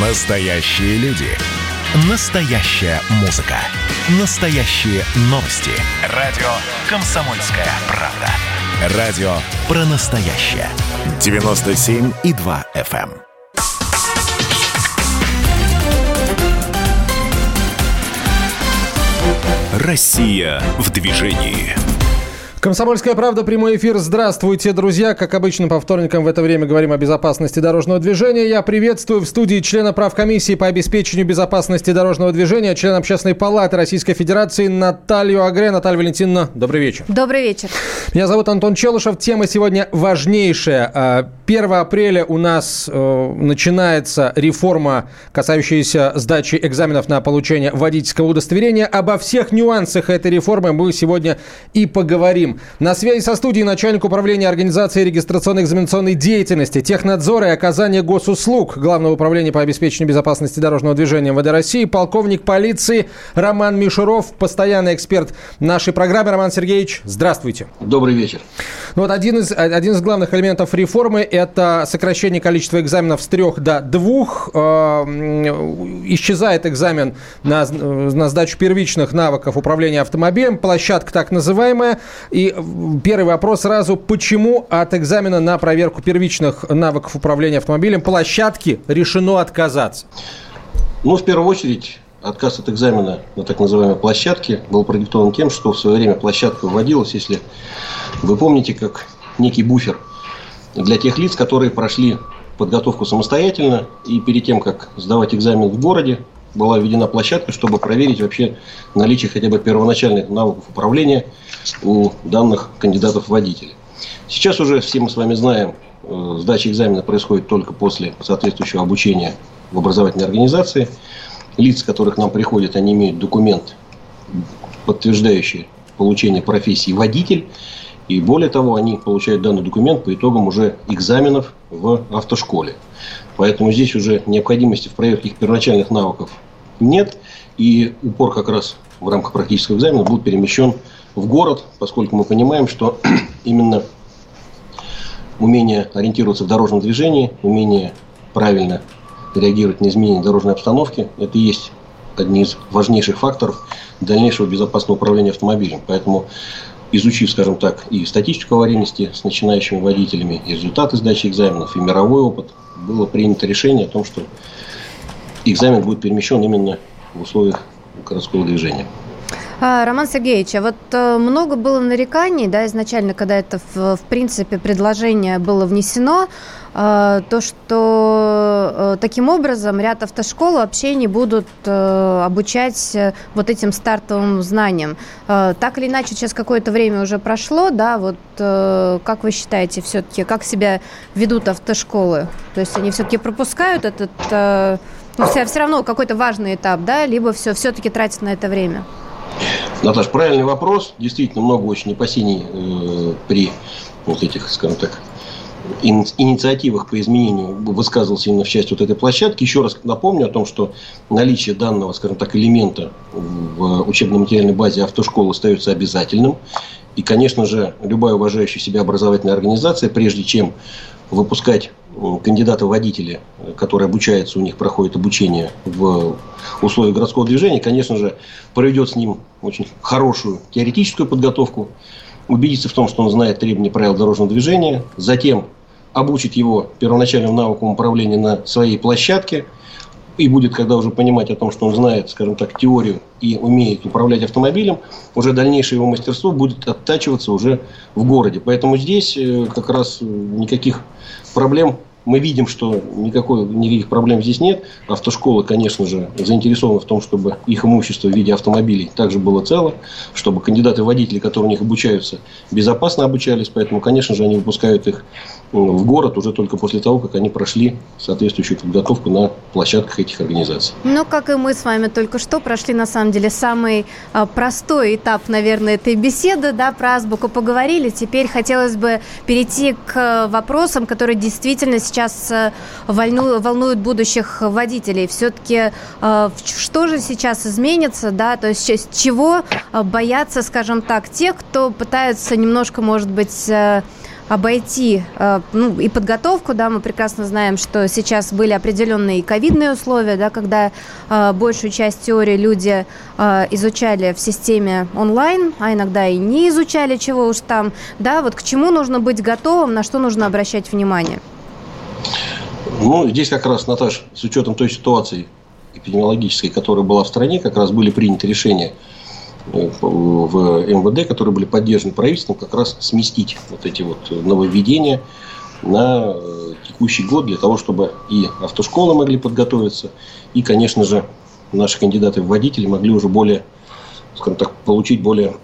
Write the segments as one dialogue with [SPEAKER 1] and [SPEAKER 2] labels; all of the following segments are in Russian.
[SPEAKER 1] Настоящие люди. Настоящая музыка. Настоящие новости. Радио «Комсомольская правда». Радио про настоящее. 97,2 FM. Россия в движении.
[SPEAKER 2] Комсомольская правда, прямой эфир. Здравствуйте, друзья. Как обычно, по вторникам в это время говорим о безопасности дорожного движения. Я приветствую в студии члена правкомиссии по обеспечению безопасности дорожного движения, член Общественной палаты Российской Федерации Наталью Агре. Наталья Валентиновна, добрый вечер.
[SPEAKER 3] Добрый вечер.
[SPEAKER 2] Меня зовут Антон Челышев. Тема сегодня важнейшая. 1 а, апреля у нас э, начинается реформа, касающаяся сдачи экзаменов на получение водительского удостоверения. Обо всех нюансах этой реформы мы сегодня и поговорим говорим. На связи со студией начальник управления организации регистрационной экзаменационной деятельности, технадзора и оказания госуслуг Главного управления по обеспечению безопасности дорожного движения МВД России, полковник полиции Роман Мишуров, постоянный эксперт нашей программы. Роман Сергеевич, здравствуйте.
[SPEAKER 4] Добрый вечер.
[SPEAKER 2] Ну вот один из, один из главных элементов реформы – это сокращение количества экзаменов с трех до двух. Э, исчезает экзамен на, на сдачу первичных навыков управления автомобилем, площадка так называемая. И первый вопрос сразу. Почему от экзамена на проверку первичных навыков управления автомобилем площадки решено отказаться?
[SPEAKER 4] Ну, в первую очередь, отказ от экзамена на так называемой площадке был продиктован тем, что в свое время площадка вводилась, если вы помните, как некий буфер для тех лиц, которые прошли подготовку самостоятельно и перед тем, как сдавать экзамен в городе, была введена площадка, чтобы проверить вообще наличие хотя бы первоначальных навыков управления у данных кандидатов водителей. Сейчас уже все мы с вами знаем, э, сдача экзамена происходит только после соответствующего обучения в образовательной организации. Лица, которых нам приходят, они имеют документ, подтверждающий получение профессии водитель. И более того, они получают данный документ по итогам уже экзаменов в автошколе. Поэтому здесь уже необходимости в проверке их первоначальных навыков нет. И упор как раз в рамках практического экзамена будет перемещен в город, поскольку мы понимаем, что именно умение ориентироваться в дорожном движении, умение правильно реагировать на изменения дорожной обстановки, это и есть одни из важнейших факторов дальнейшего безопасного управления автомобилем. Поэтому изучив, скажем так, и статистику аварийности с начинающими водителями, и результаты сдачи экзаменов, и мировой опыт, было принято решение о том, что экзамен будет перемещен именно в условиях городского движения.
[SPEAKER 3] А, Роман Сергеевич, а вот э, много было нареканий, да, изначально, когда это, в, в принципе, предложение было внесено, э, то, что э, таким образом ряд автошкол вообще не будут обучать вот этим стартовым знаниям. Так или иначе, сейчас какое-то время уже прошло, да, вот как вы считаете все-таки, как себя ведут автошколы? То есть они все-таки пропускают этот, ну, все, все равно какой-то важный этап, да, либо все, все-таки тратят на это время?
[SPEAKER 4] Наташ, правильный вопрос. Действительно, много очень опасений э, при вот этих, скажем так, инициативах по изменению высказывался именно в части вот этой площадки. Еще раз напомню о том, что наличие данного, скажем так, элемента в учебно-материальной базе автошколы остается обязательным. И, конечно же, любая уважающая себя образовательная организация, прежде чем выпускать кандидата водителя, который обучается, у них проходит обучение в условиях городского движения, конечно же, проведет с ним очень хорошую теоретическую подготовку, убедится в том, что он знает требования правил дорожного движения, затем обучит его первоначальным навыкам управления на своей площадке – и будет, когда уже понимать о том, что он знает, скажем так, теорию и умеет управлять автомобилем, уже дальнейшее его мастерство будет оттачиваться уже в городе. Поэтому здесь э, как раз никаких проблем мы видим, что никакой, никаких проблем здесь нет. Автошколы, конечно же, заинтересованы в том, чтобы их имущество в виде автомобилей также было цело, чтобы кандидаты водители, которые у них обучаются, безопасно обучались. Поэтому, конечно же, они выпускают их в город уже только после того, как они прошли соответствующую подготовку на площадках этих организаций.
[SPEAKER 3] Ну, как и мы с вами только что прошли, на самом деле, самый а, простой этап, наверное, этой беседы, да, про азбуку поговорили. Теперь хотелось бы перейти к вопросам, которые действительно сейчас э, волнуют, будущих водителей. Все-таки э, что же сейчас изменится, да, то есть чего э, боятся, скажем так, те, кто пытаются немножко, может быть, обойти э, ну, и подготовку, да, мы прекрасно знаем, что сейчас были определенные ковидные условия, да, когда э, большую часть теории люди э, изучали в системе онлайн, а иногда и не изучали чего уж там, да, вот к чему нужно быть готовым, на что нужно обращать внимание?
[SPEAKER 4] Ну, здесь как раз, Наташ, с учетом той ситуации эпидемиологической, которая была в стране, как раз были приняты решения в МВД, которые были поддержаны правительством, как раз сместить вот эти вот нововведения на э, текущий год для того, чтобы и автошколы могли подготовиться, и, конечно же, наши кандидаты в водители могли уже более, скажем так, получить более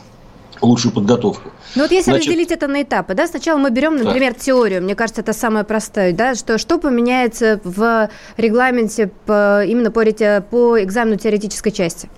[SPEAKER 4] лучшую подготовку.
[SPEAKER 3] Ну вот если Значит, разделить это на этапы, да, сначала мы берем, например, да. теорию, мне кажется, это самое простое, да, что, что поменяется в регламенте по, именно по, по экзамену теоретической части?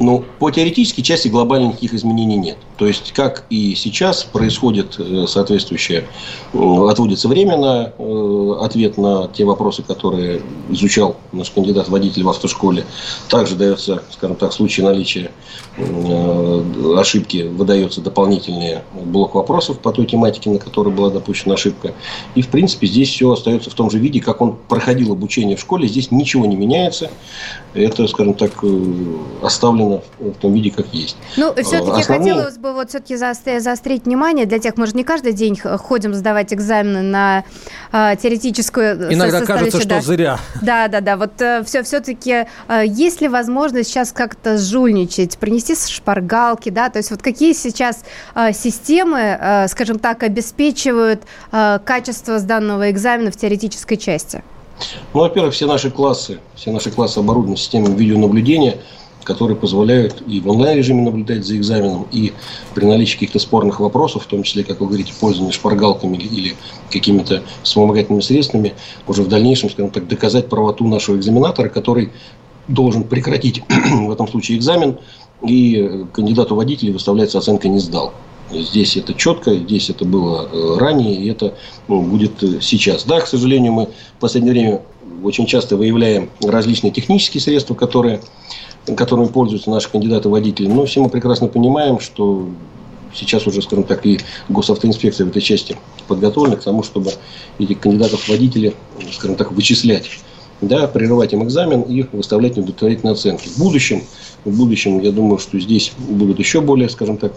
[SPEAKER 4] Ну, по теоретической части глобально никаких изменений нет. То есть, как и сейчас происходит э, соответствующее, отводится время на э, ответ на те вопросы, которые изучал наш кандидат-водитель в автошколе. Также дается, скажем так, в случае наличия э, ошибки, выдается дополнительный блок вопросов по той тематике, на которой была допущена ошибка. И, в принципе, здесь все остается в том же виде, как он проходил обучение в школе. Здесь ничего не меняется. Это, скажем так, оставлено в том виде, как есть.
[SPEAKER 3] Ну, все-таки Основные... хотелось бы вот все-таки заострить внимание для тех, мы же не каждый день ходим сдавать экзамены на э, теоретическую
[SPEAKER 2] Иногда кажется, да. что зря.
[SPEAKER 3] Да, да, да. Вот э, все, все-таки э, есть ли возможность сейчас как-то жульничать, принести шпаргалки, да, то есть вот какие сейчас э, системы, э, скажем так, обеспечивают э, качество сданного экзамена в теоретической части?
[SPEAKER 4] Ну, во-первых, все наши классы, все наши классы оборудованы системой видеонаблюдения – которые позволяют и в онлайн-режиме наблюдать за экзаменом, и при наличии каких-то спорных вопросов, в том числе, как вы говорите, пользование шпаргалками или какими-то вспомогательными средствами, уже в дальнейшем, скажем так, доказать правоту нашего экзаменатора, который должен прекратить в этом случае экзамен, и кандидату водителя выставляется оценка «не сдал». Здесь это четко, здесь это было э, ранее, и это ну, будет э, сейчас. Да, к сожалению, мы в последнее время очень часто выявляем различные технические средства, которые которыми пользуются наши кандидаты-водители. Но все мы прекрасно понимаем, что сейчас уже, скажем так, и госавтоинспекция в этой части подготовлена к тому, чтобы этих кандидатов-водителей, скажем так, вычислять, да, прерывать им экзамен и выставлять неудовлетворительные оценки. В будущем, в будущем, я думаю, что здесь будут еще более, скажем так,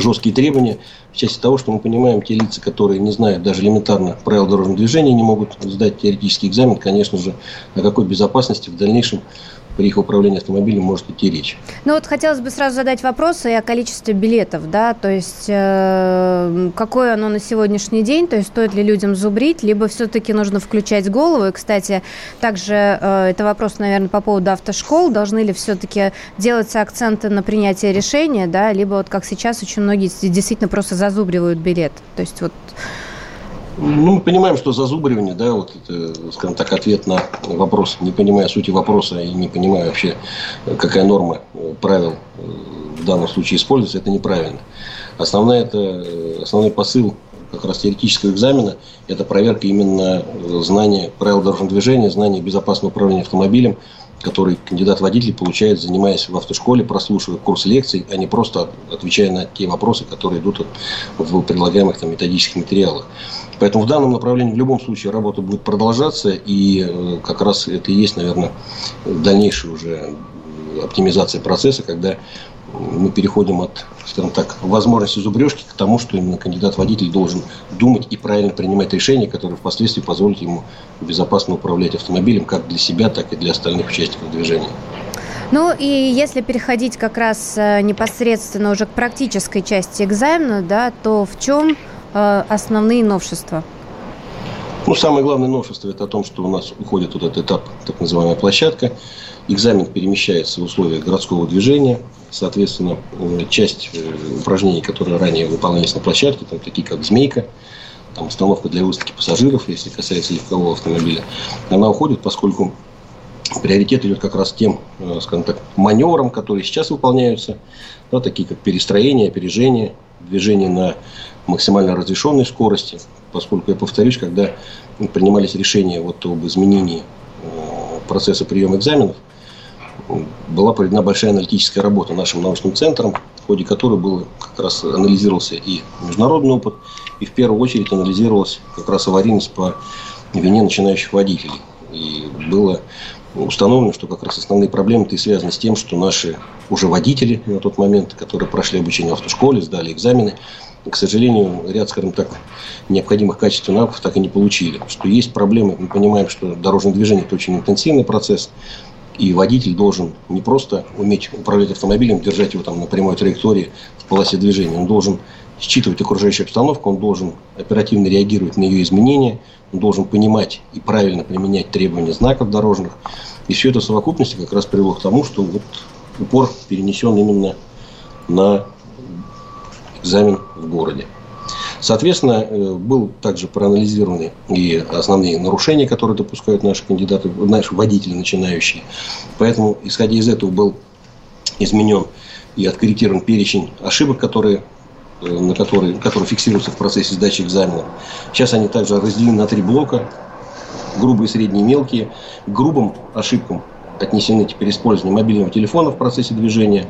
[SPEAKER 4] жесткие требования в части того, что мы понимаем, те лица, которые не знают даже элементарно правил дорожного движения, не могут сдать теоретический экзамен, конечно же, о какой безопасности в дальнейшем при их управлении автомобилем может идти речь.
[SPEAKER 3] Ну вот хотелось бы сразу задать вопрос и о количестве билетов, да, то есть э, какое оно на сегодняшний день, то есть стоит ли людям зубрить, либо все-таки нужно включать голову. И, кстати, также э, это вопрос, наверное, по поводу автошкол, должны ли все-таки делаться акценты на принятие решения, да, либо вот как сейчас очень многие действительно просто зазубривают билет, то есть вот
[SPEAKER 4] ну, мы понимаем, что зазубривание, да, вот это, скажем так, ответ на вопрос, не понимая сути вопроса и не понимая вообще, какая норма э, правил э, в данном случае используется, это неправильно. Основная это, э, основной посыл как раз теоретического экзамена – это проверка именно знания правил дорожного движения, знания безопасного управления автомобилем, который кандидат-водитель получает, занимаясь в автошколе, прослушивая курс лекций, а не просто отвечая на те вопросы, которые идут в предлагаемых там, методических материалах. Поэтому в данном направлении в любом случае работа будет продолжаться, и э, как раз это и есть, наверное, дальнейшая уже оптимизация процесса, когда мы переходим от, скажем так, возможности зубрежки к тому, что именно кандидат-водитель должен думать и правильно принимать решения, которые впоследствии позволят ему безопасно управлять автомобилем как для себя, так и для остальных участников движения.
[SPEAKER 3] Ну и если переходить как раз э, непосредственно уже к практической части экзамена, да, то в чем Э, основные новшества?
[SPEAKER 4] Ну, самое главное новшество – это о том, что у нас уходит вот этот этап, так называемая площадка. Экзамен перемещается в условиях городского движения. Соответственно, э, часть э, упражнений, которые ранее выполнялись на площадке, там, такие как «Змейка», там, установка для высадки пассажиров, если касается легкового автомобиля, она уходит, поскольку приоритет идет как раз тем, скажем так, маневрам, которые сейчас выполняются, да, такие как перестроение, опережение, движение на максимально разрешенной скорости, поскольку, я повторюсь, когда принимались решения вот об изменении э, процесса приема экзаменов, была проведена большая аналитическая работа нашим научным центром в ходе которой был, как раз анализировался и международный опыт, и в первую очередь анализировалась как раз аварийность по вине начинающих водителей. И было установлено, что как раз основные проблемы и связаны с тем, что наши уже водители на тот момент, которые прошли обучение в автошколе, сдали экзамены, к сожалению, ряд, скажем так, необходимых качеств навыков так и не получили. Что есть проблемы, мы понимаем, что дорожное движение – это очень интенсивный процесс, и водитель должен не просто уметь управлять автомобилем, держать его там на прямой траектории в полосе движения, он должен считывать окружающую обстановку, он должен оперативно реагировать на ее изменения, он должен понимать и правильно применять требования знаков дорожных. И все это в совокупности как раз привело к тому, что вот упор перенесен именно на экзамен в городе. Соответственно, э, был также проанализированы и основные нарушения, которые допускают наши кандидаты, наши водители начинающие. Поэтому, исходя из этого, был изменен и откорректирован перечень ошибок, которые э, на которые, которые фиксируются в процессе сдачи экзамена. Сейчас они также разделены на три блока. Грубые, средние, мелкие. К грубым ошибкам отнесены теперь использование мобильного телефона в процессе движения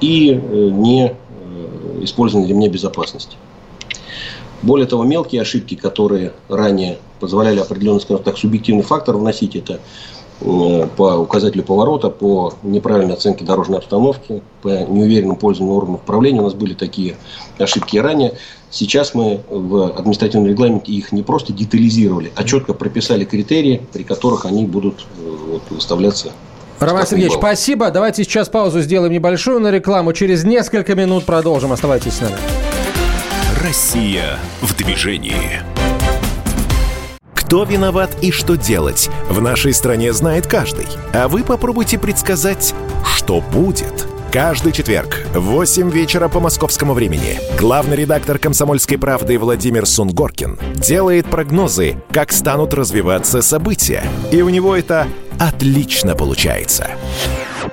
[SPEAKER 4] и э, не использование ремня безопасности. Более того, мелкие ошибки, которые ранее позволяли определенный, скажем так, субъективный фактор вносить, это э, по указателю поворота, по неправильной оценке дорожной обстановки, по неуверенному пользованию органов управления. У нас были такие ошибки ранее. Сейчас мы в административном регламенте их не просто детализировали, а четко прописали критерии, при которых они будут э, вот, выставляться
[SPEAKER 2] Роман Сергеевич, балл. спасибо. Давайте сейчас паузу сделаем небольшую на рекламу. Через несколько минут продолжим. Оставайтесь с нами.
[SPEAKER 1] Россия в движении. Кто виноват и что делать, в нашей стране знает каждый. А вы попробуйте предсказать, что будет. Каждый четверг в 8 вечера по московскому времени главный редактор «Комсомольской правды» Владимир Сунгоркин делает прогнозы, как станут развиваться события. И у него это отлично получается.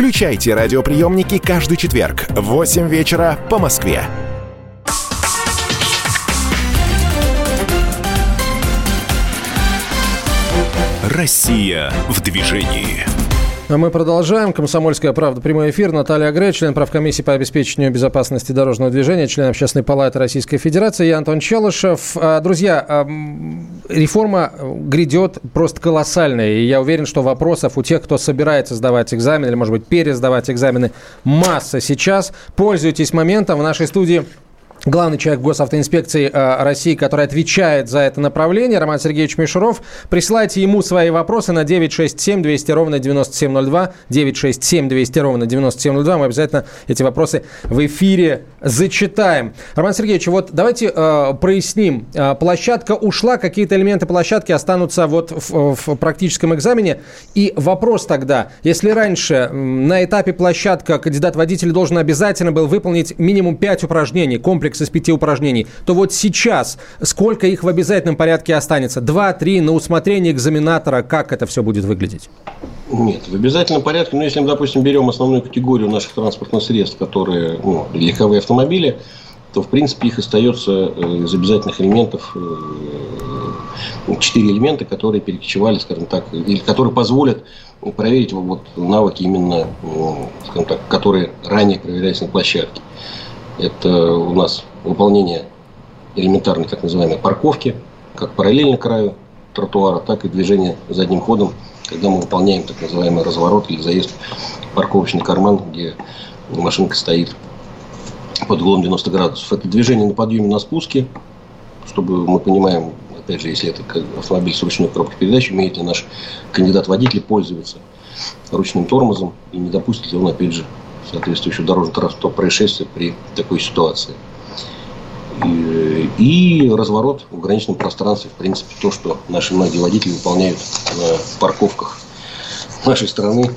[SPEAKER 1] Включайте радиоприемники каждый четверг в 8 вечера по Москве. Россия в движении.
[SPEAKER 2] А мы продолжаем. Комсомольская правда. Прямой эфир. Наталья Грей, член правкомиссии по обеспечению безопасности дорожного движения, член Общественной палаты Российской Федерации. Я Антон Челышев. А, друзья, реформа грядет просто колоссальная. И я уверен, что вопросов у тех, кто собирается сдавать экзамен или, может быть, пересдавать экзамены, масса сейчас. Пользуйтесь моментом. В нашей студии главный человек госавтоинспекции э, России, который отвечает за это направление, Роман Сергеевич Мишуров. Присылайте ему свои вопросы на 967 200 ровно 9702, 967 200 ровно 9702. Мы обязательно эти вопросы в эфире зачитаем. Роман Сергеевич, вот давайте э, проясним. Э, площадка ушла, какие-то элементы площадки останутся вот в, в практическом экзамене. И вопрос тогда, если раньше на этапе площадка кандидат-водитель должен обязательно был выполнить минимум 5 упражнений, комплекс комплекс из пяти упражнений, то вот сейчас сколько их в обязательном порядке останется? Два, три, на усмотрение экзаменатора, как это все будет выглядеть?
[SPEAKER 4] Нет, в обязательном порядке, ну, если мы, допустим, берем основную категорию наших транспортных средств, которые ну, легковые автомобили, то, в принципе, их остается э, из обязательных элементов э, четыре элемента, которые перекочевали, скажем так, или которые позволят проверить вот навыки именно, скажем так, которые ранее проверялись на площадке. Это у нас выполнение элементарной так называемой парковки, как параллельно краю тротуара, так и движение задним ходом, когда мы выполняем так называемый разворот или заезд в парковочный карман, где машинка стоит под углом 90 градусов. Это движение на подъеме, на спуске, чтобы мы понимаем, опять же, если это автомобиль с ручной коробкой передач, умеет ли наш кандидат-водитель пользоваться ручным тормозом и не допустит ли он, опять же, соответствующего дорожно-транспортного происшествия при такой ситуации. И, и разворот в граничном пространстве, в принципе, то, что наши многие водители выполняют на парковках нашей страны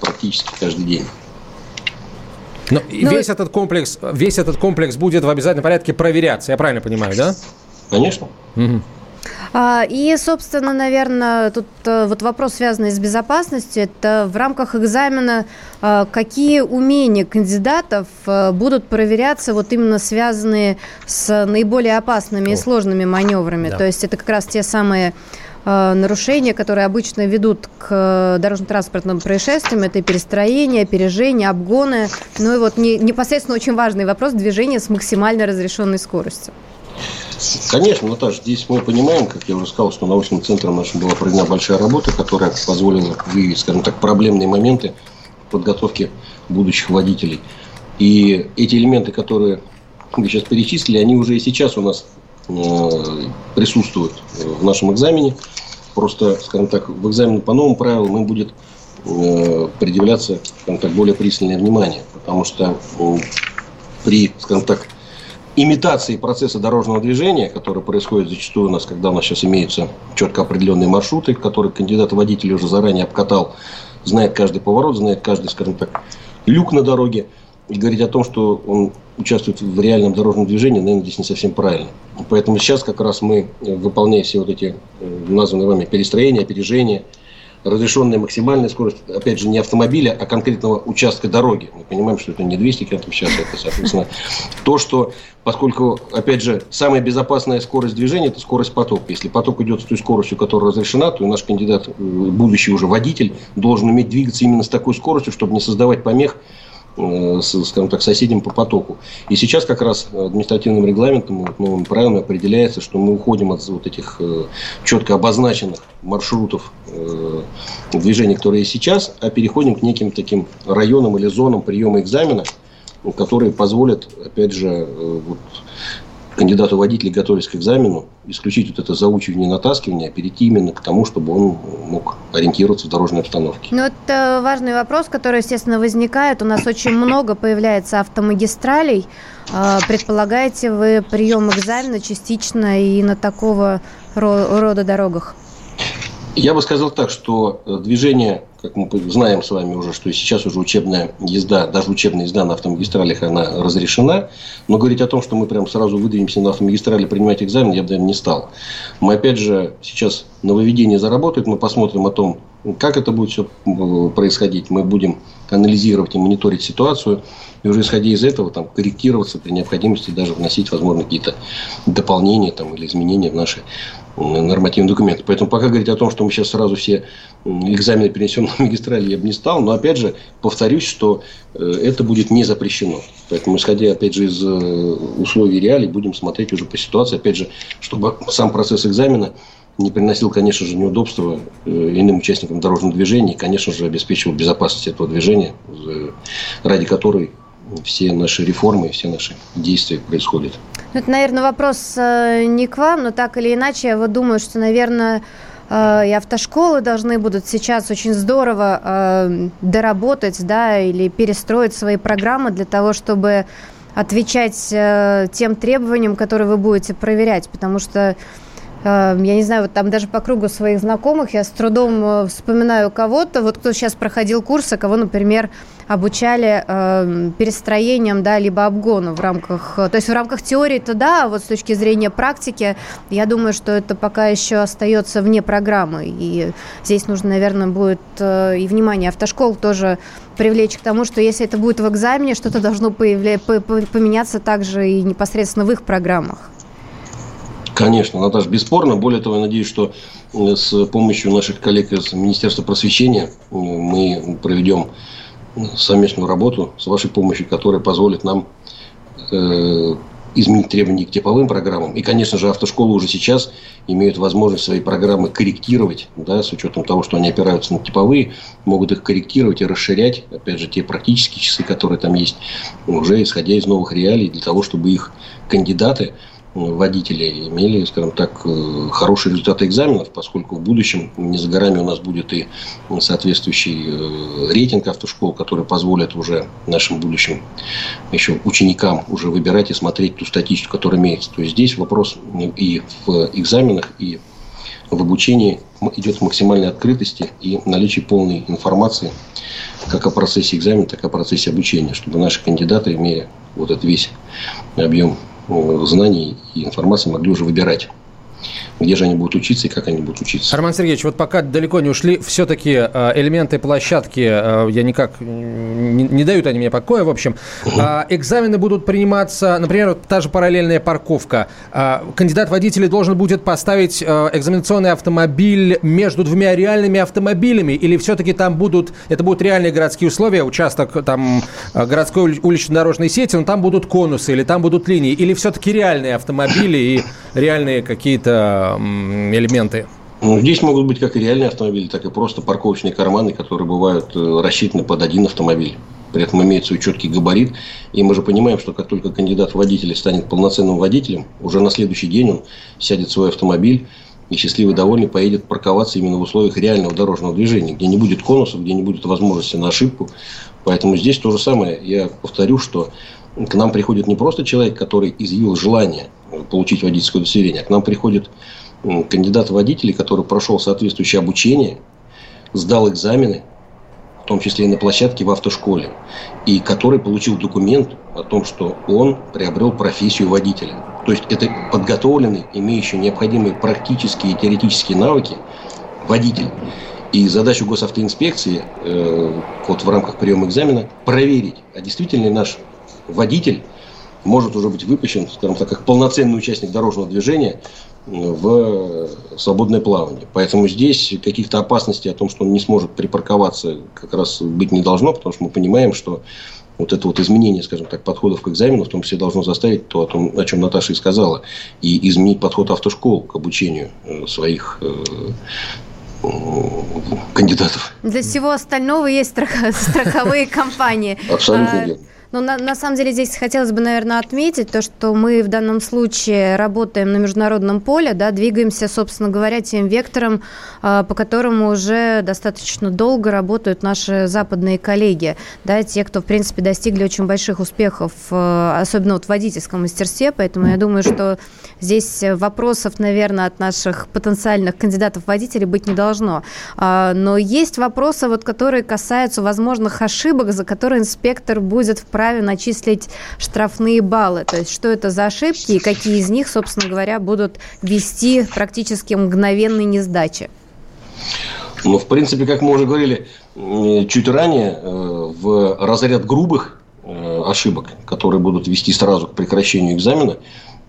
[SPEAKER 4] практически каждый день.
[SPEAKER 2] Но, Но весь этот комплекс, весь этот комплекс будет в обязательном порядке проверяться, я правильно понимаю, да?
[SPEAKER 4] Конечно. Угу.
[SPEAKER 3] И, собственно, наверное, тут э, вот вопрос, связанный с безопасностью, это в рамках экзамена э, какие умения кандидатов э, будут проверяться, вот именно связанные с наиболее опасными О. и сложными маневрами. Да. То есть это как раз те самые нарушения, которые обычно ведут к дорожно-транспортным происшествиям, это перестроение, опережение, обгоны. Ну и вот непосредственно очень важный вопрос движения с максимально разрешенной скоростью.
[SPEAKER 4] Конечно, Наташа, здесь мы понимаем, как я уже сказал, что научным центром нашим была проведена большая работа, которая позволила выявить, скажем так, проблемные моменты подготовки будущих водителей. И эти элементы, которые вы сейчас перечислили, они уже и сейчас у нас э, присутствуют в нашем экзамене. Просто, скажем так, в экзамене по новым правилам им будет э, предъявляться, скажем так, более пристальное внимание. Потому что э, при, скажем так, имитации процесса дорожного движения, который происходит зачастую у нас, когда у нас сейчас имеются четко определенные маршруты, которые кандидат водитель уже заранее обкатал, знает каждый поворот, знает каждый, скажем так, люк на дороге. И говорить о том, что он участвует в реальном дорожном движении, наверное, здесь не совсем правильно. Поэтому сейчас как раз мы, выполняя все вот эти э, названные вами перестроения, опережения – разрешенная максимальная скорость, опять же, не автомобиля, а конкретного участка дороги. Мы понимаем, что это не 200 км в час, это, соответственно, то, что, поскольку, опять же, самая безопасная скорость движения – это скорость потока. Если поток идет с той скоростью, которая разрешена, то наш кандидат, э, будущий уже водитель, должен уметь двигаться именно с такой скоростью, чтобы не создавать помех Э, скажем так, соседям по потоку. И сейчас как раз административным регламентом, вот, новым правилами определяется, что мы уходим от вот этих э, четко обозначенных маршрутов э, движения, которые есть сейчас, а переходим к неким таким районам или зонам приема экзамена, которые позволят, опять же, вот, кандидату водителя, готовясь к экзамену, исключить вот это заучивание и натаскивание, а перейти именно к тому, чтобы он мог ориентироваться в дорожной обстановке.
[SPEAKER 3] Ну, это важный вопрос, который, естественно, возникает. У нас очень много появляется автомагистралей. А, предполагаете вы прием экзамена частично и на такого рода дорогах?
[SPEAKER 4] Я бы сказал так, что э, движение, как мы знаем с вами уже, что сейчас уже учебная езда, даже учебная езда на автомагистралях, она разрешена. Но говорить о том, что мы прям сразу выдвинемся на автомагистрали принимать экзамен, я бы, наверное, не стал. Мы, опять же, сейчас нововведение заработает, мы посмотрим о том, как это будет все э, происходить. Мы будем анализировать и мониторить ситуацию. И уже исходя из этого, там, корректироваться при необходимости, даже вносить, возможно, какие-то дополнения там, или изменения в наши нормативные документы. Поэтому пока говорить о том, что мы сейчас сразу все экзамены перенесем на магистрали, я бы не стал. Но опять же, повторюсь, что э, это будет не запрещено. Поэтому, исходя, опять же, из э, условий реалий, будем смотреть уже по ситуации. Опять же, чтобы сам процесс экзамена не приносил, конечно же, неудобства э, иным участникам дорожного движения и, конечно же, обеспечивал безопасность этого движения, ради которой все наши реформы, все наши действия происходят.
[SPEAKER 3] Ну, это, наверное, вопрос э, не к вам, но так или иначе, я вот думаю, что, наверное, э, и автошколы должны будут сейчас очень здорово э, доработать, да, или перестроить свои программы для того, чтобы отвечать тем требованиям, которые вы будете проверять, потому что я не знаю, вот там даже по кругу своих знакомых я с трудом э, вспоминаю кого-то, вот кто сейчас проходил курсы, кого, например, обучали э, перестроением, да, либо обгону в рамках, э, то есть в рамках теории-то да, а вот с точки зрения практики, я думаю, что это пока еще остается вне программы, и здесь нужно, наверное, будет э, и внимание автошкол тоже привлечь к тому, что если это будет в экзамене, что-то должно появля... поменяться также и непосредственно в их программах.
[SPEAKER 4] Конечно, Наташа, бесспорно. Более того, я надеюсь, что э, с помощью наших коллег из Министерства просвещения э, мы проведем совместную работу с вашей помощью, которая позволит нам э, изменить требования к типовым программам. И, конечно же, автошколы уже сейчас имеют возможность свои программы корректировать, да, с учетом того, что они опираются на типовые, могут их корректировать и расширять, опять же, те практические часы, которые там есть, уже исходя из новых реалий, для того, чтобы их кандидаты водители имели, скажем так, э, хорошие результаты экзаменов, поскольку в будущем не за горами у нас будет и соответствующий э, рейтинг автошкол, который позволит уже нашим будущим еще ученикам уже выбирать и смотреть ту статистику, которая имеется. То есть здесь вопрос и в экзаменах, и в обучении идет максимальной открытости и наличии полной информации как о процессе экзамена, так и о процессе обучения, чтобы наши кандидаты, имея вот этот весь объем знаний и информации, могли уже выбирать где же они будут учиться и как они будут учиться.
[SPEAKER 2] Роман Сергеевич, вот пока далеко не ушли, все-таки э, элементы площадки, э, я никак, не, не дают они мне покоя, в общем. А, экзамены будут приниматься, например, та же параллельная парковка. А, кандидат водителей должен будет поставить э, экзаменационный автомобиль между двумя реальными автомобилями, или все-таки там будут, это будут реальные городские условия, участок там городской улично-дорожной сети, но там будут конусы, или там будут линии, или все-таки реальные автомобили и реальные какие-то элементы?
[SPEAKER 4] Ну, здесь могут быть как и реальные автомобили, так и просто парковочные карманы, которые бывают э, рассчитаны под один автомобиль. При этом имеется свой четкий габарит. И мы же понимаем, что как только кандидат в водители станет полноценным водителем, уже на следующий день он сядет в свой автомобиль и счастливый довольный поедет парковаться именно в условиях реального дорожного движения, где не будет конусов, где не будет возможности на ошибку. Поэтому здесь то же самое. Я повторю, что к нам приходит не просто человек, который изъявил желание получить водительское удостоверение, к нам приходит кандидат в водители, который прошел соответствующее обучение, сдал экзамены, в том числе и на площадке в автошколе, и который получил документ о том, что он приобрел профессию водителя. То есть это подготовленный, имеющий необходимые практические и теоретические навыки водитель. И задача госавтоинспекции э, вот в рамках приема экзамена проверить, а действительно ли наш водитель может уже быть выпущен, скажем так, как полноценный участник дорожного движения в свободное плавание. Поэтому здесь каких-то опасностей о том, что он не сможет припарковаться, как раз быть не должно, потому что мы понимаем, что вот это вот изменение, скажем так, подходов к экзамену, в том числе должно заставить то, о, том, о чем Наташа и сказала, и изменить подход автошкол к обучению э, своих э, кандидатов.
[SPEAKER 3] Для всего остального есть страховые компании.
[SPEAKER 4] Абсолютно а, верно.
[SPEAKER 3] Но на, на самом деле здесь хотелось бы, наверное, отметить то, что мы в данном случае работаем на международном поле, да, двигаемся, собственно говоря, тем вектором, э, по которому уже достаточно долго работают наши западные коллеги, да, те, кто, в принципе, достигли очень больших успехов, э, особенно вот в водительском мастерстве, поэтому я думаю, что здесь вопросов, наверное, от наших потенциальных кандидатов водителей быть не должно. Э, но есть вопросы, вот, которые касаются возможных ошибок, за которые инспектор будет вправе вправе начислить штрафные баллы. То есть, что это за ошибки и какие из них, собственно говоря, будут вести практически мгновенной несдачи?
[SPEAKER 4] Ну, в принципе, как мы уже говорили чуть ранее, э, в разряд грубых э, ошибок, которые будут вести сразу к прекращению экзамена,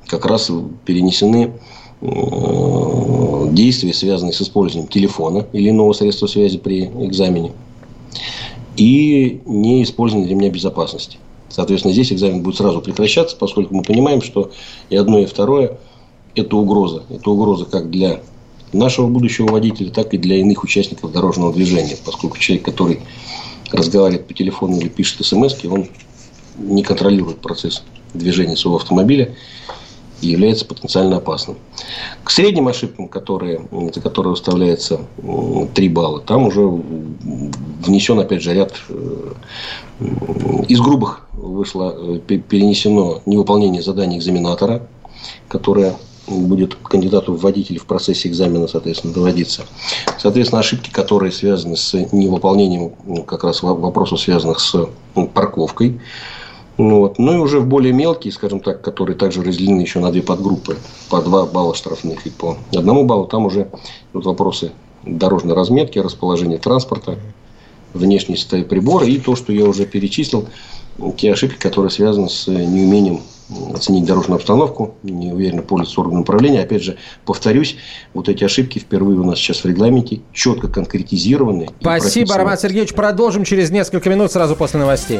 [SPEAKER 4] как раз перенесены э, действия, связанные с использованием телефона или иного средства связи при экзамене и не использование ремня безопасности. Соответственно, здесь экзамен будет сразу прекращаться, поскольку мы понимаем, что и одно, и второе – это угроза. Это угроза как для нашего будущего водителя, так и для иных участников дорожного движения, поскольку человек, который разговаривает по телефону или пишет смс, он не контролирует процесс движения своего автомобиля является потенциально опасным. К средним ошибкам, которые, за которые выставляется 3 балла, там уже внесен, опять же, ряд э, из грубых вышло, э, перенесено невыполнение заданий экзаменатора, которое будет кандидату в водитель в процессе экзамена, соответственно, доводиться. Соответственно, ошибки, которые связаны с невыполнением как раз вопросов, связанных с парковкой, ну, вот. ну и уже в более мелкие, скажем так, которые также разделены еще на две подгруппы, по два балла штрафных и по одному баллу, там уже вот вопросы дорожной разметки, расположения транспорта, внешний состояние прибора и то, что я уже перечислил, те ошибки, которые связаны с неумением оценить дорожную обстановку, неуверенно пользоваться органом управления. Опять же, повторюсь, вот эти ошибки впервые у нас сейчас в регламенте четко конкретизированы.
[SPEAKER 2] Спасибо, Роман Сергеевич. Продолжим через несколько минут сразу после новостей.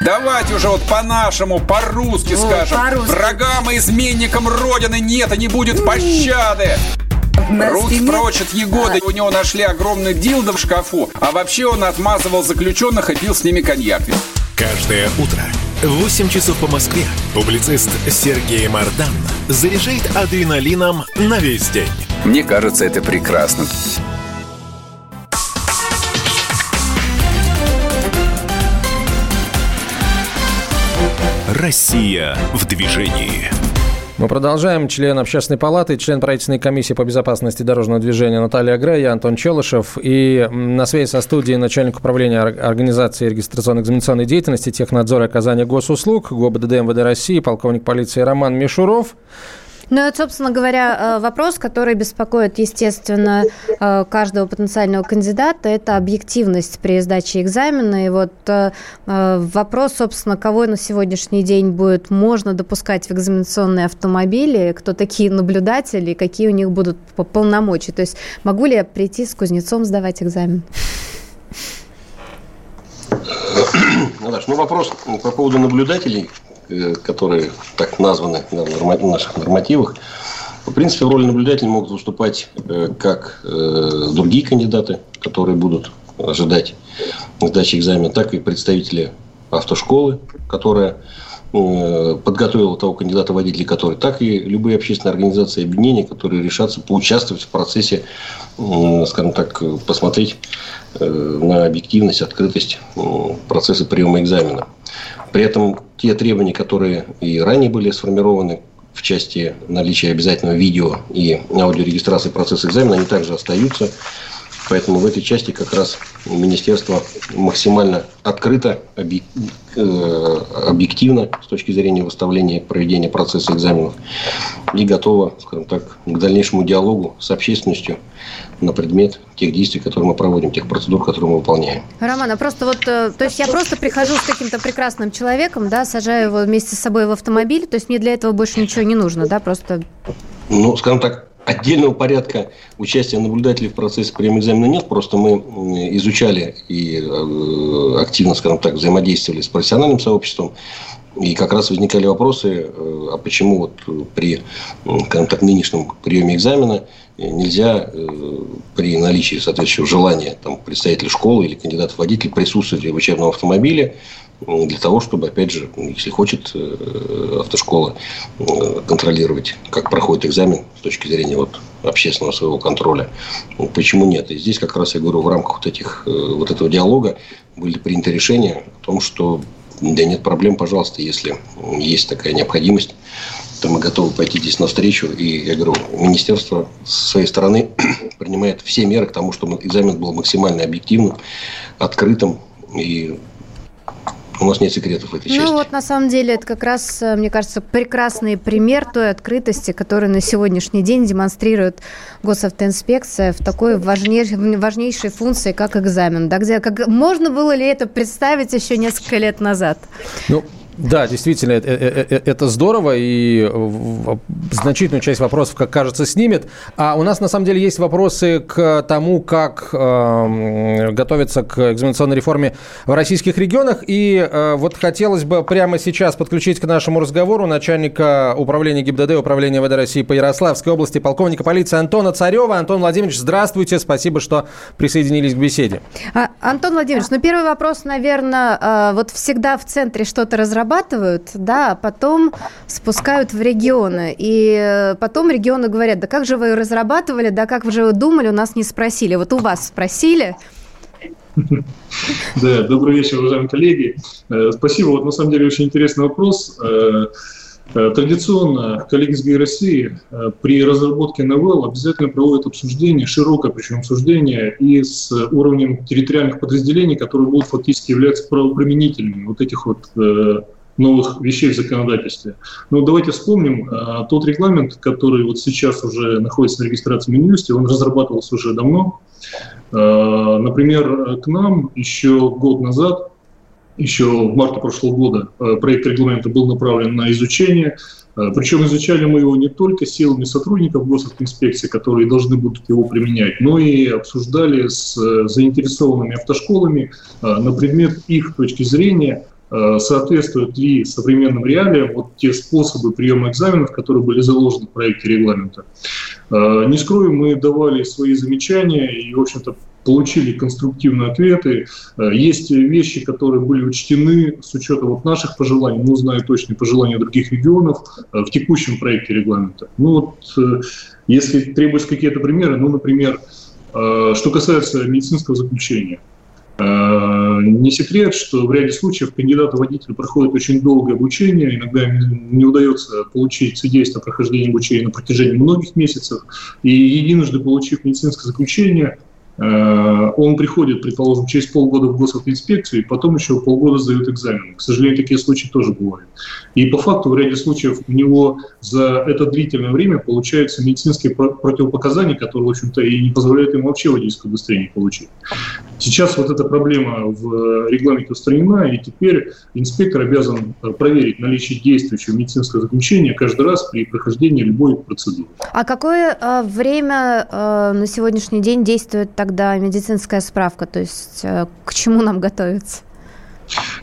[SPEAKER 5] Давайте уже вот по-нашему, по-русски скажем. По Врагам и изменникам Родины нет и не будет пощады. Руки прочь от Егоды. У него нашли огромный дилдо в шкафу. А вообще он отмазывал заключенных и пил с ними коньяк.
[SPEAKER 1] Каждое утро в 8 часов по Москве публицист Сергей Мардан заряжает адреналином на весь день.
[SPEAKER 5] Мне кажется, это прекрасно.
[SPEAKER 1] Россия в движении.
[SPEAKER 2] Мы продолжаем. Член Общественной палаты, член правительственной комиссии по безопасности дорожного движения Наталья Грей, я Антон Челышев. И на связи со студией начальник управления организации регистрационно-экзаменационной деятельности, технадзора и оказания госуслуг ГОБДД МВД России, полковник полиции Роман Мишуров.
[SPEAKER 3] Ну, это, собственно говоря, э, вопрос, который беспокоит, естественно, э, каждого потенциального кандидата, это объективность при сдаче экзамена. И вот э, вопрос, собственно, кого на сегодняшний день будет можно допускать в экзаменационные автомобили, кто такие наблюдатели, какие у них будут полномочия. То есть могу ли я прийти с кузнецом сдавать экзамен?
[SPEAKER 4] Наташа, ну вопрос по поводу наблюдателей которые так названы в наших нормативах, в принципе, в роли наблюдателя могут выступать э, как э, другие кандидаты, которые будут ожидать сдачи экзамена, так и представители автошколы, которая подготовила того кандидата водителя, который, так и любые общественные организации и объединения, которые решатся поучаствовать в процессе, скажем так, посмотреть на объективность, открытость процесса приема экзамена. При этом те требования, которые и ранее были сформированы в части наличия обязательного видео и аудиорегистрации процесса экзамена, они также остаются. Поэтому в этой части как раз министерство максимально открыто, э, объективно с точки зрения выставления проведения процесса экзаменов и готово, скажем так, к дальнейшему диалогу с общественностью на предмет тех действий, которые мы проводим, тех процедур, которые мы выполняем.
[SPEAKER 3] Роман, а просто вот, э, то есть я просто прихожу с каким-то прекрасным человеком, да, сажаю его вместе с собой в автомобиль, то есть мне для этого больше ничего не нужно, да, просто...
[SPEAKER 4] Ну, скажем так, отдельного порядка участия наблюдателей в процессе приема экзамена нет, просто мы изучали и э, активно, скажем так, взаимодействовали с профессиональным сообществом, и как раз возникали вопросы, э, а почему вот при, скажем так, нынешнем приеме экзамена нельзя э, при наличии соответствующего желания там, представителя школы или кандидата в водитель присутствовать в учебном автомобиле для того, чтобы, опять же, если хочет э, автошкола контролировать, как проходит экзамен с точки зрения вот, общественного своего контроля. Почему нет? И здесь как раз я говорю, в рамках вот, этих, вот этого диалога были приняты решения о том, что да нет проблем, пожалуйста, если есть такая необходимость, то мы готовы пойти здесь навстречу. И я говорю, министерство с своей стороны принимает все меры к тому, чтобы экзамен был максимально объективным, открытым и у нас нет секретов в этой
[SPEAKER 3] ну,
[SPEAKER 4] части.
[SPEAKER 3] Ну вот на самом деле это как раз, э, мне кажется, прекрасный пример той открытости, которую на сегодняшний день демонстрирует госавтоинспекция в такой важнейшей, важнейшей функции, как экзамен. Да, где, как, можно было ли это представить еще несколько лет назад?
[SPEAKER 2] Ну, да, действительно, это, это здорово, и значительную часть вопросов, как кажется, снимет. А у нас, на самом деле, есть вопросы к тому, как э, готовиться к экзаменационной реформе в российских регионах. И э, вот хотелось бы прямо сейчас подключить к нашему разговору начальника управления ГИБДД, управления ВД России по Ярославской области, полковника полиции Антона Царева. Антон Владимирович, здравствуйте, спасибо, что присоединились к беседе.
[SPEAKER 3] А, Антон Владимирович, ну первый вопрос, наверное, э, вот всегда в центре что-то разрабатывать разрабатывают, да, а потом спускают в регионы. И э, потом регионы говорят, да как же вы разрабатывали, да как же вы думали, у нас не спросили. Вот у вас спросили,
[SPEAKER 6] да, добрый вечер, уважаемые коллеги. Э, спасибо. Вот на самом деле очень интересный вопрос. Э, традиционно коллеги ГИ России при разработке новелл обязательно проводят обсуждение, широкое причем обсуждение, и с уровнем территориальных подразделений, которые будут фактически являться правоприменителями вот этих вот новых вещей в законодательстве. Но давайте вспомним, а, тот регламент, который вот сейчас уже находится на регистрации в Минюсте, он разрабатывался уже давно. А, например, к нам еще год назад еще в марте прошлого года а, проект регламента был направлен на изучение. Причем изучали мы его не только силами сотрудников госинспекции, которые должны будут его применять, но и обсуждали с заинтересованными автошколами на предмет их точки зрения соответствуют ли современным реалиям вот те способы приема экзаменов, которые были заложены в проекте регламента. Не скрою, мы давали свои замечания и, в общем-то, получили конструктивные ответы. Э, есть вещи, которые были учтены с учетом вот наших пожеланий, ну, знаю точные пожелания других регионов э, в текущем проекте регламента. Ну, вот, э, если требуются какие-то примеры, ну, например, что касается медицинского заключения. Не секрет, что в ряде случаев кандидаты водителя проходят очень долгое обучение, иногда не удается получить свидетельство о прохождении обучения на протяжении многих месяцев, и единожды получив медицинское заключение, Э, он приходит, предположим, через полгода в госавтоинспекцию, и потом еще полгода сдает экзамен. К сожалению, такие случаи тоже бывают. И по факту в ряде случаев у него за это длительное время получаются медицинские противопоказания, которые, в общем-то, и не позволяют ему вообще водительское удостоверение получить. Сейчас вот эта проблема в регламенте устранена, и теперь инспектор обязан проверить наличие действующего медицинского заключения каждый раз при прохождении любой процедуры.
[SPEAKER 3] А какое э, время э, на сегодняшний день действует тогда тогда медицинская справка? То есть э, к чему нам готовиться?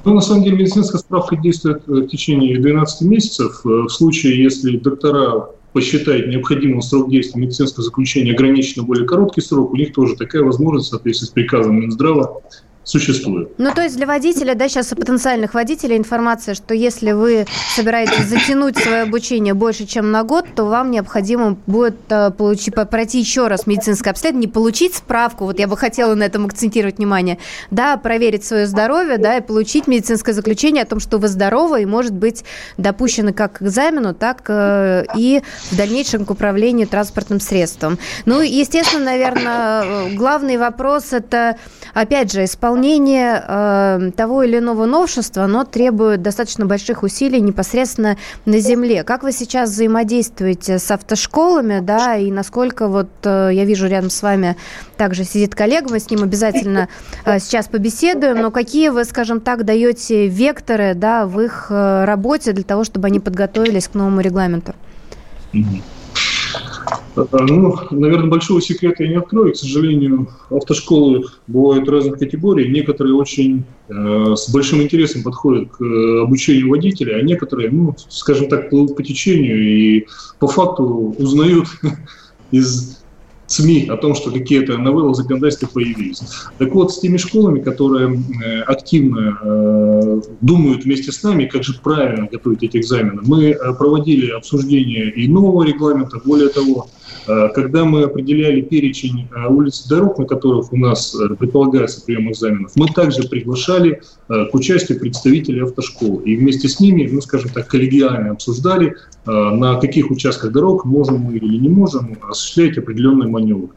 [SPEAKER 6] Ну, на самом деле, медицинская справка действует э, в течение 12 месяцев. Э, в случае, если доктора посчитают необходимым срок действия медицинского заключения ограниченно более короткий срок, у них тоже такая возможность, в соответствии с приказом Минздрава, существует.
[SPEAKER 3] Ну, то есть для водителя, да, сейчас потенциальных водителей информация, что если вы собираетесь затянуть свое обучение больше, чем на год, то вам необходимо будет э, получить, пройти еще раз медицинское обследование, не получить справку, вот я бы хотела на этом акцентировать внимание, да, проверить свое здоровье, да, и получить медицинское заключение о том, что вы здоровы и может быть допущены как к экзамену, так э, и в дальнейшем к управлению транспортным средством. Ну, естественно, наверное, э, главный вопрос это, опять же, исполнение исполнение э, того или иного новшества, оно требует достаточно больших усилий непосредственно на земле. Как вы сейчас взаимодействуете с автошколами, да, и насколько вот э, я вижу рядом с вами также сидит коллега, мы с ним обязательно э, сейчас побеседуем, но какие вы, скажем так, даете векторы, да, в их э, работе для того, чтобы они подготовились к новому регламенту?
[SPEAKER 6] Mm-hmm. Ну, наверное, большого секрета я не открою. К сожалению, автошколы бывают разных категорий. Некоторые очень э, с большим интересом подходят к э, обучению водителя, а некоторые, ну, скажем так, плывут по течению и по факту узнают из СМИ о том, что какие-то новеллы законодательства появились. Так вот, с теми школами, которые э, активно э, думают вместе с нами, как же правильно готовить эти экзамены, мы э, проводили обсуждение и нового регламента, более того, когда мы определяли перечень э, улиц и дорог, на которых у нас э, предполагается прием экзаменов, мы также приглашали к участию представителей автошкол. И вместе с ними, ну, скажем так, коллегиально обсуждали, на каких участках дорог можем мы или не можем осуществлять определенные маневры.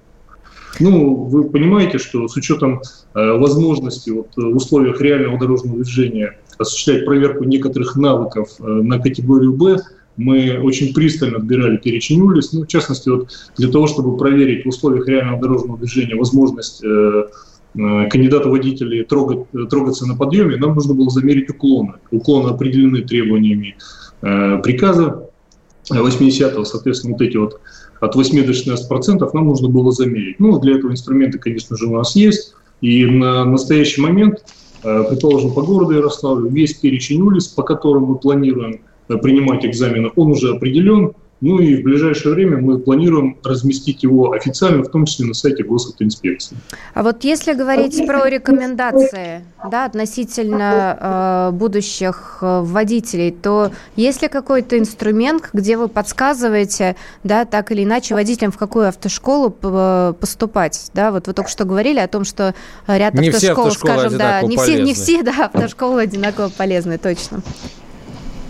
[SPEAKER 6] Ну, вы понимаете, что с учетом э, возможности вот, в условиях реального дорожного движения осуществлять проверку некоторых навыков э, на категорию «Б», мы очень пристально отбирали перечень улиц, ну, в частности, вот для того, чтобы проверить в условиях реального дорожного движения возможность э, э кандидата водителей трогать, трогаться на подъеме, нам нужно было замерить уклоны. Уклоны определены требованиями э, приказа 80-го, соответственно, вот эти вот от 8 до 16 процентов нам нужно было замерить. Ну, для этого инструменты, конечно же, у нас есть. И на настоящий момент, э, предположим, по городу Ярославлю, весь перечень улиц, по которым мы планируем принимать экзамены, он уже определен. Ну и в ближайшее время мы планируем разместить его официально, в том числе на сайте госавтоинспекции.
[SPEAKER 3] А вот если говорить про рекомендации да, относительно э, будущих э, водителей, то есть ли какой-то инструмент, где вы подсказываете, да, так или иначе водителям, в какую автошколу э, поступать? Да, вот вы только что говорили о том, что ряд
[SPEAKER 2] не
[SPEAKER 3] автошкол,
[SPEAKER 2] скажем,
[SPEAKER 3] да, не все, не все, да, автошколы одинаково полезны, точно.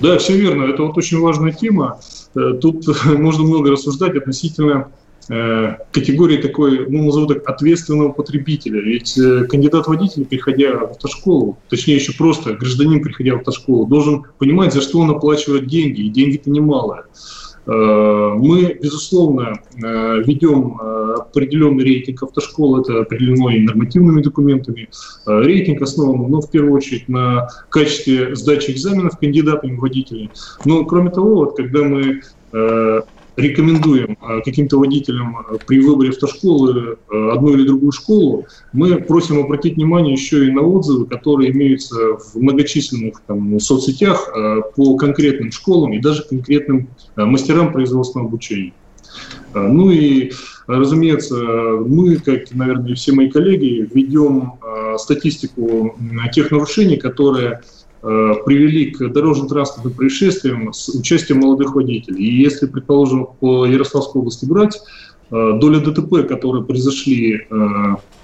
[SPEAKER 6] Да, все верно. Это вот очень важная тема. Э, тут можно много рассуждать относительно э, категории такой, ну, назову так, ответственного потребителя. Ведь э, кандидат водитель, приходя в автошколу, точнее еще просто гражданин, приходя в автошколу, должен понимать, за что он оплачивает деньги, и деньги-то немалые. Мы, безусловно, ведем определенный рейтинг автошкол, это определено и нормативными документами. Рейтинг основан, ну, в первую очередь, на качестве сдачи экзаменов кандидатами в водителей. Но, кроме того, вот, когда мы рекомендуем а, каким-то водителям а, при выборе автошколы а, одну или другую школу, мы просим обратить внимание еще и на отзывы, которые имеются в многочисленных там, соцсетях по конкретным школам и даже конкретным мастерам производственного обучения. Ну и, разумеется, мы, как, наверное, все мои коллеги, ведем статистику тех нарушений, которые Э, привели к дорожно-транспортным происшествиям с участием молодых водителей. И если, предположим, по Ярославской области брать, э, доля ДТП, которые произошли э,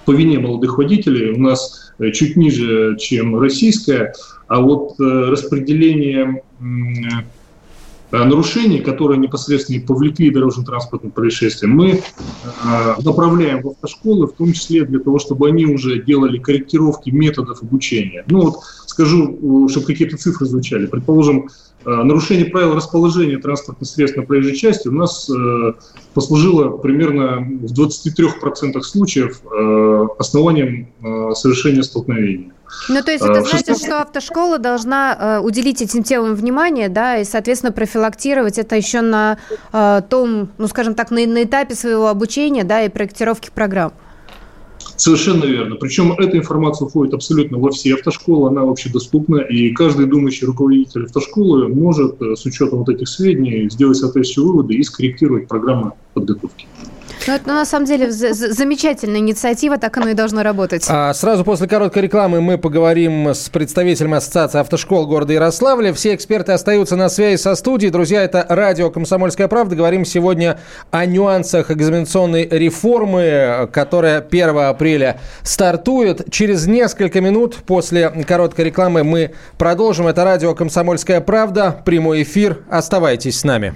[SPEAKER 6] по вине молодых водителей, у нас чуть ниже, чем российская, а вот распределение Э, нарушений, которые непосредственно повлекли дорожно-транспортное происшествие, мы э, направляем в автошколы, в том числе для того, чтобы они уже делали корректировки методов обучения. Ну вот скажу, э, чтобы какие-то цифры звучали. Предположим, нарушение правил расположения транспортных средств на проезжей части у нас послужило примерно в 23% случаев основанием совершения столкновения.
[SPEAKER 3] Ну, то есть это значит, что автошкола должна э, уделить этим темам внимание, да, и, соответственно, профилактировать это еще на э, том, ну, скажем так, на, на этапе своего обучения, да, и проектировки программ.
[SPEAKER 6] Совершенно верно. Причем эта информация уходит абсолютно во все автошколы, она вообще доступна, и каждый думающий руководитель автошколы может э, с учетом вот этих сведений сделать соответствующие выводы и скорректировать программу подготовки.
[SPEAKER 3] Ну, это на самом деле замечательная инициатива, так оно и должно работать.
[SPEAKER 2] А сразу после короткой рекламы мы поговорим с представителем Ассоциации автошкол города Ярославля. Все эксперты остаются на связи со студией. Друзья, это радио «Комсомольская правда». Говорим сегодня о нюансах экзаменационной реформы, которая 1 апреля стартует. Через несколько минут после короткой рекламы мы продолжим. Это радио «Комсомольская правда». Прямой эфир. Оставайтесь с нами.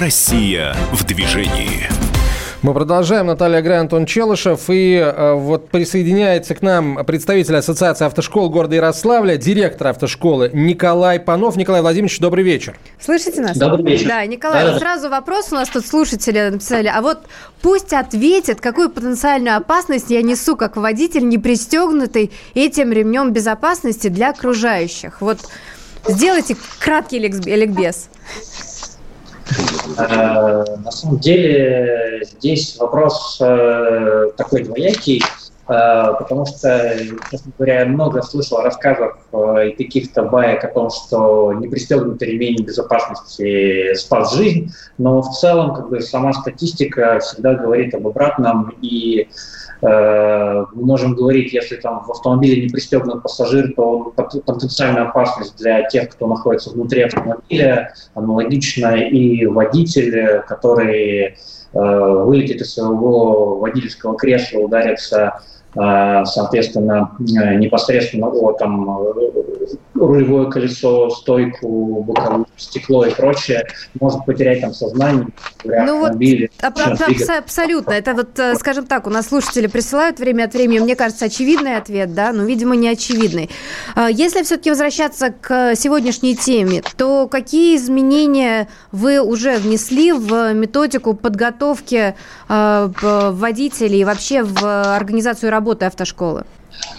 [SPEAKER 1] Россия в движении.
[SPEAKER 2] Мы продолжаем. Наталья Грай, Антон Челышев. И э, вот присоединяется к нам представитель Ассоциации автошкол города Ярославля, директор автошколы Николай Панов. Николай Владимирович, добрый вечер.
[SPEAKER 3] Слышите нас?
[SPEAKER 7] Добрый вечер.
[SPEAKER 3] Да, Николай, да, сразу вопрос у нас тут слушатели написали. А вот пусть ответит, какую потенциальную опасность я несу как водитель, не пристегнутый этим ремнем безопасности для окружающих. Вот сделайте краткий ликбез.
[SPEAKER 7] Э, на самом деле здесь вопрос э, такой двоякий, э, потому что, честно говоря, я много слышал рассказов и каких-то баек о том, что непристегнутый ремень безопасности спас жизнь, но в целом как бы сама статистика всегда говорит об обратном, и мы можем говорить, если там в автомобиле не пристегнут пассажир, то потенциальная опасность для тех, кто находится внутри автомобиля, аналогична и водитель, который э, вылетит из своего водительского кресла, ударится э, соответственно, непосредственно о там, рулевое колесо, стойку, боковое стекло и прочее, может потерять там сознание.
[SPEAKER 3] Ну вот, аб- аб- абсолютно. Это вот, э, скажем так, у нас слушатели присылают время от времени, мне кажется, очевидный ответ, да, но, видимо, не очевидный. А, если все-таки возвращаться к сегодняшней теме, то какие изменения вы уже внесли в методику подготовки а, водителей и вообще в организацию работы автошколы?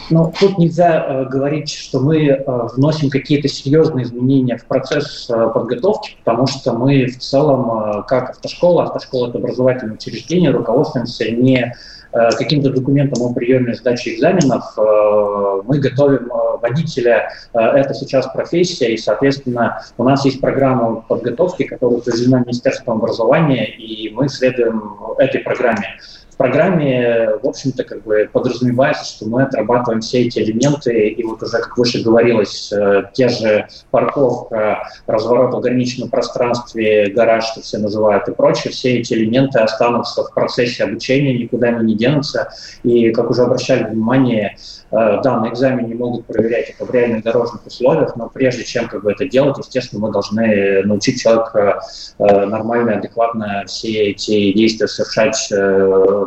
[SPEAKER 7] Ну, тут нельзя э, говорить, что мы э, вносим какие-то серьезные изменения в процесс э, подготовки, потому что мы в целом, э, как автошкола, автошкола – это образовательное учреждение, руководствуемся не Э, каким-то документом о приеме сдачи экзаменов. Э, мы готовим э, водителя, это сейчас профессия, и, соответственно, у нас есть программа подготовки, которая утверждена Министерством образования, и мы следуем этой программе программе, в общем-то, как бы подразумевается, что мы отрабатываем все эти элементы, и вот уже, как выше говорилось, э, те же парковка, разворот в ограниченном пространстве, гараж, что все называют, и прочее, все эти элементы останутся в процессе обучения, никуда они не денутся. И, как уже обращали внимание, Э, да, на экзамене могут проверять это в реальных дорожных условиях, но прежде чем как бы это делать, естественно, мы должны научить человека э, нормально, адекватно все эти действия совершать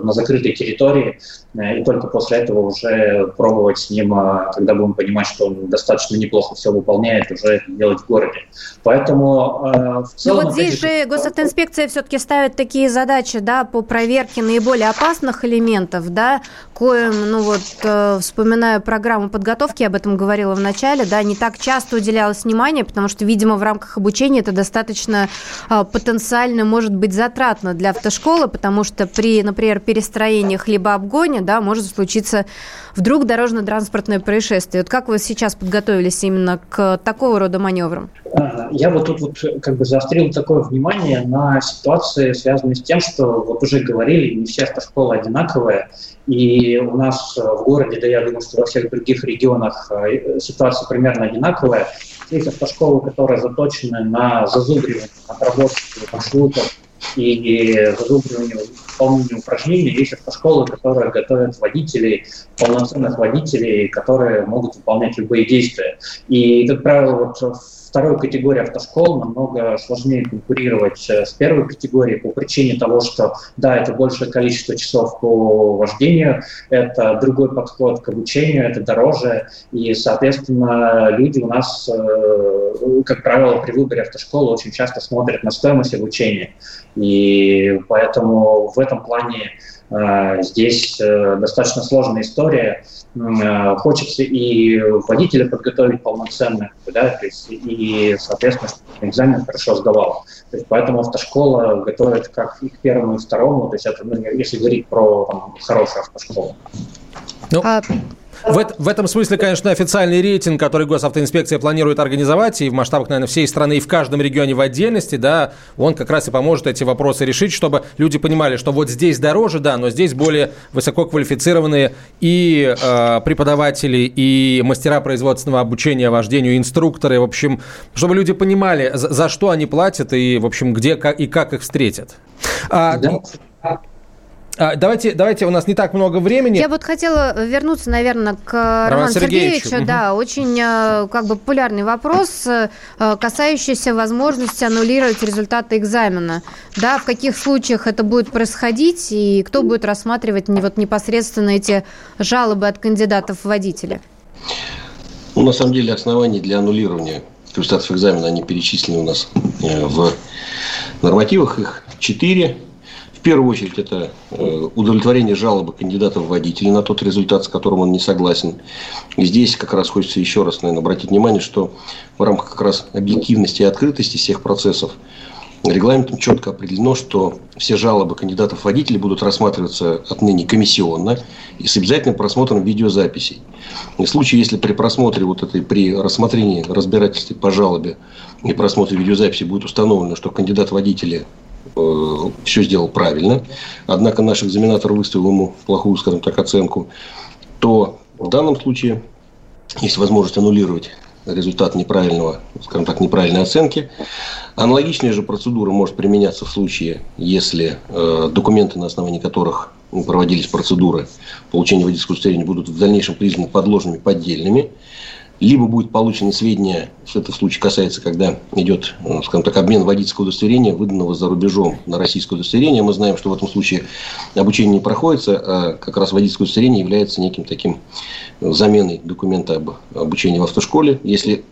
[SPEAKER 7] на закрытой территории, и только после этого уже пробовать с ним, когда будем понимать, что он достаточно неплохо все выполняет, уже это делать в городе. Поэтому в целом...
[SPEAKER 3] Но вот здесь же госавтоинспекция все-таки ставит такие задачи, да, по проверке наиболее опасных элементов, да, коим, ну вот, вспоминаем вспоминаю программу подготовки, я об этом говорила в начале, да, не так часто уделялось внимание, потому что, видимо, в рамках обучения это достаточно э, потенциально может быть затратно для автошколы, потому что при, например, перестроениях либо обгоне, да, может случиться вдруг дорожно-транспортное происшествие. Вот как вы сейчас подготовились именно к такого рода маневрам?
[SPEAKER 7] Я вот тут вот как бы заострил такое внимание на ситуации, связанные с тем, что вот уже говорили, не все автошколы одинаковые, и у нас в городе, да я думаю, что во всех других регионах э, ситуация примерно одинаковая. Есть автошколы, которые заточены на зазубривание, отработку маршрутов и зазубривание выполнения упражнений. Есть автошколы, которые готовят водителей, полноценных водителей, которые могут выполнять любые действия. И, как правило, вот второй категории автошкол намного сложнее конкурировать э, с первой категорией по причине того, что, да, это большее количество часов по вождению, это другой подход к обучению, это дороже, и, соответственно, люди у нас, э, как правило, при выборе автошколы очень часто смотрят на стоимость обучения, и поэтому в этом плане здесь достаточно сложная история. Э, хочется и водителя подготовить полноценно, да, то есть и, соответственно, чтобы экзамен хорошо сдавал. То есть поэтому автошкола готовит как и к первому, и к второму, то есть это, ну, если говорить про там, хорошую автошколу.
[SPEAKER 2] Ну, а в, в этом смысле, конечно, официальный рейтинг, который госавтоинспекция планирует организовать, и в масштабах, наверное, всей страны, и в каждом регионе в отдельности, да, он как раз и поможет эти вопросы решить, чтобы люди понимали, что вот здесь дороже, да, но здесь более высококвалифицированные и э, преподаватели, и мастера производственного обучения вождению, инструкторы, в общем, чтобы люди понимали, за, за что они платят и, в общем, где как, и как их встретят. А, да. А, давайте, давайте, у нас не так много времени.
[SPEAKER 3] Я вот хотела вернуться, наверное, к Роману, Роману Сергеевичу. Сергеевичу. Да, очень э, как бы популярный вопрос, э, касающийся возможности аннулировать результаты экзамена. Да, в каких случаях это будет происходить и кто будет рассматривать вот непосредственно эти жалобы от кандидатов в водители?
[SPEAKER 4] Ну, на самом деле, оснований для аннулирования результатов экзамена, они перечислены у нас э, в нормативах, их четыре первую очередь это э, удовлетворение жалобы кандидата в водители на тот результат, с которым он не согласен. И здесь как раз хочется еще раз, наверное, обратить внимание, что в рамках как раз объективности и открытости всех процессов регламентом четко определено, что все жалобы кандидатов в водители будут рассматриваться отныне комиссионно и с обязательным просмотром видеозаписей. И в случае, если при просмотре вот этой, при рассмотрении разбирательстве по жалобе и просмотре видеозаписи будет установлено, что кандидат водители Э, все сделал правильно, однако наш экзаменатор выставил ему плохую, скажем так, оценку, то в данном случае есть возможность аннулировать результат неправильного, скажем так, неправильной оценки. Аналогичная же процедура может применяться в случае, если э, документы, на основании которых проводились процедуры получения водительского удостоверения, будут в дальнейшем признаны подложными, поддельными либо будет получено сведения, в этом случае касается, когда идет, э, скажем так, обмен водительского удостоверения, выданного за рубежом на российское удостоверение. Мы знаем, что в этом случае обучение не проходится, а как раз водительское удостоверение является неким таким заменой документа об обучении в автошколе. Если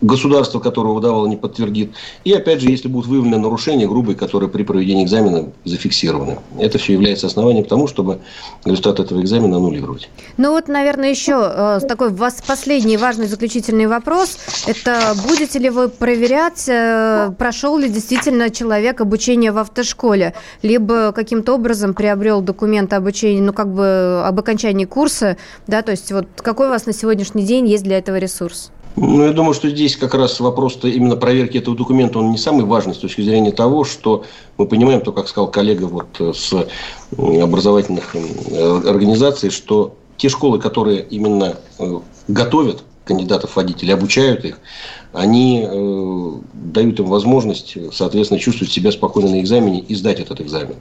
[SPEAKER 4] государство, которое выдавало, не подтвердит. И опять же, если будут выявлены нарушения грубые, которые при проведении экзамена зафиксированы. Это все является основанием к тому, чтобы результат этого экзамена аннулировать.
[SPEAKER 3] Ну вот, наверное, еще э, такой последний важный заключительный вопрос. Это будете ли вы проверять, э, прошел ли действительно человек обучение в автошколе, либо каким-то образом приобрел документы обучения, ну как бы об окончании курса, да, то есть вот какой у вас на сегодняшний день есть для этого ресурс?
[SPEAKER 4] Ну, я думаю, что здесь как раз вопрос-то именно проверки этого документа, он не самый важный с точки зрения того, что мы понимаем, то, как сказал коллега вот э, с образовательных э, организаций, что те школы, которые именно э, готовят кандидатов водителей, обучают их, они э, дают им возможность, соответственно, чувствовать себя спокойно на экзамене и сдать этот экзамен.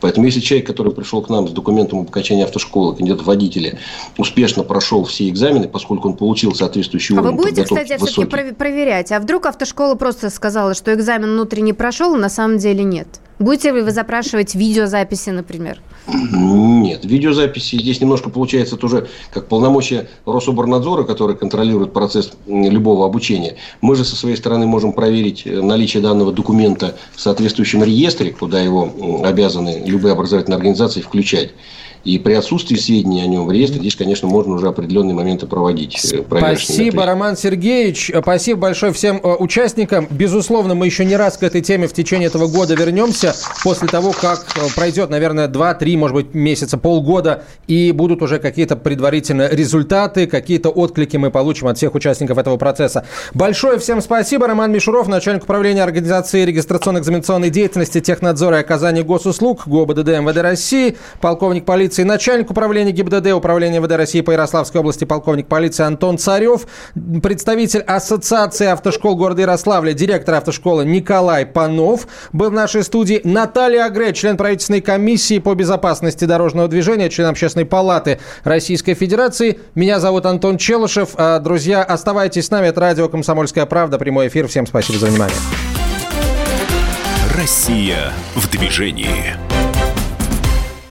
[SPEAKER 4] Поэтому если человек, который пришел к нам с документом об окончании автошколы, кандидат водителя, успешно прошел все экзамены, поскольку он получил соответствующий
[SPEAKER 3] а уровень А вы будете, кстати, все-таки проверять? А вдруг автошкола просто сказала, что экзамен внутренний прошел, а на самом деле нет? Будете ли вы запрашивать видеозаписи, например?
[SPEAKER 4] Нет, видеозаписи здесь немножко получается тоже как полномочия Рособорнадзора, который контролирует процесс любого обучения. Мы же со своей стороны можем проверить э, наличие данного документа в соответствующем реестре, куда его обязаны любые образовательные организации включать. И при отсутствии сведений о нем в реестре, здесь, конечно, можно уже определенные моменты проводить.
[SPEAKER 2] Э, спасибо, Роман Сергеевич. Спасибо большое всем э, участникам. Безусловно, мы еще не раз к этой теме в течение этого года вернемся, после того, как э, пройдет, наверное, 2-3, может быть, месяца, полгода, и будут уже какие-то предварительные результаты, какие-то отклики мы получим от всех участников этого процесса. Большое всем спасибо. Роман Мишуров, начальник управления организации регистрационно-экзаменационной деятельности, технадзора и оказания госуслуг ГОБДД МВД России, полковник полиции полиции, начальник управления ГИБДД Управления МВД России по Ярославской области, полковник полиции Антон Царев, представитель Ассоциации автошкол города Ярославля, директор автошколы Николай Панов был в нашей студии, Наталья Агре, член правительственной комиссии по безопасности дорожного движения, член Общественной палаты Российской Федерации. Меня зовут Антон Челышев. А, друзья, оставайтесь с нами. Это радио «Комсомольская правда». Прямой эфир. Всем спасибо за внимание.
[SPEAKER 1] Россия в движении.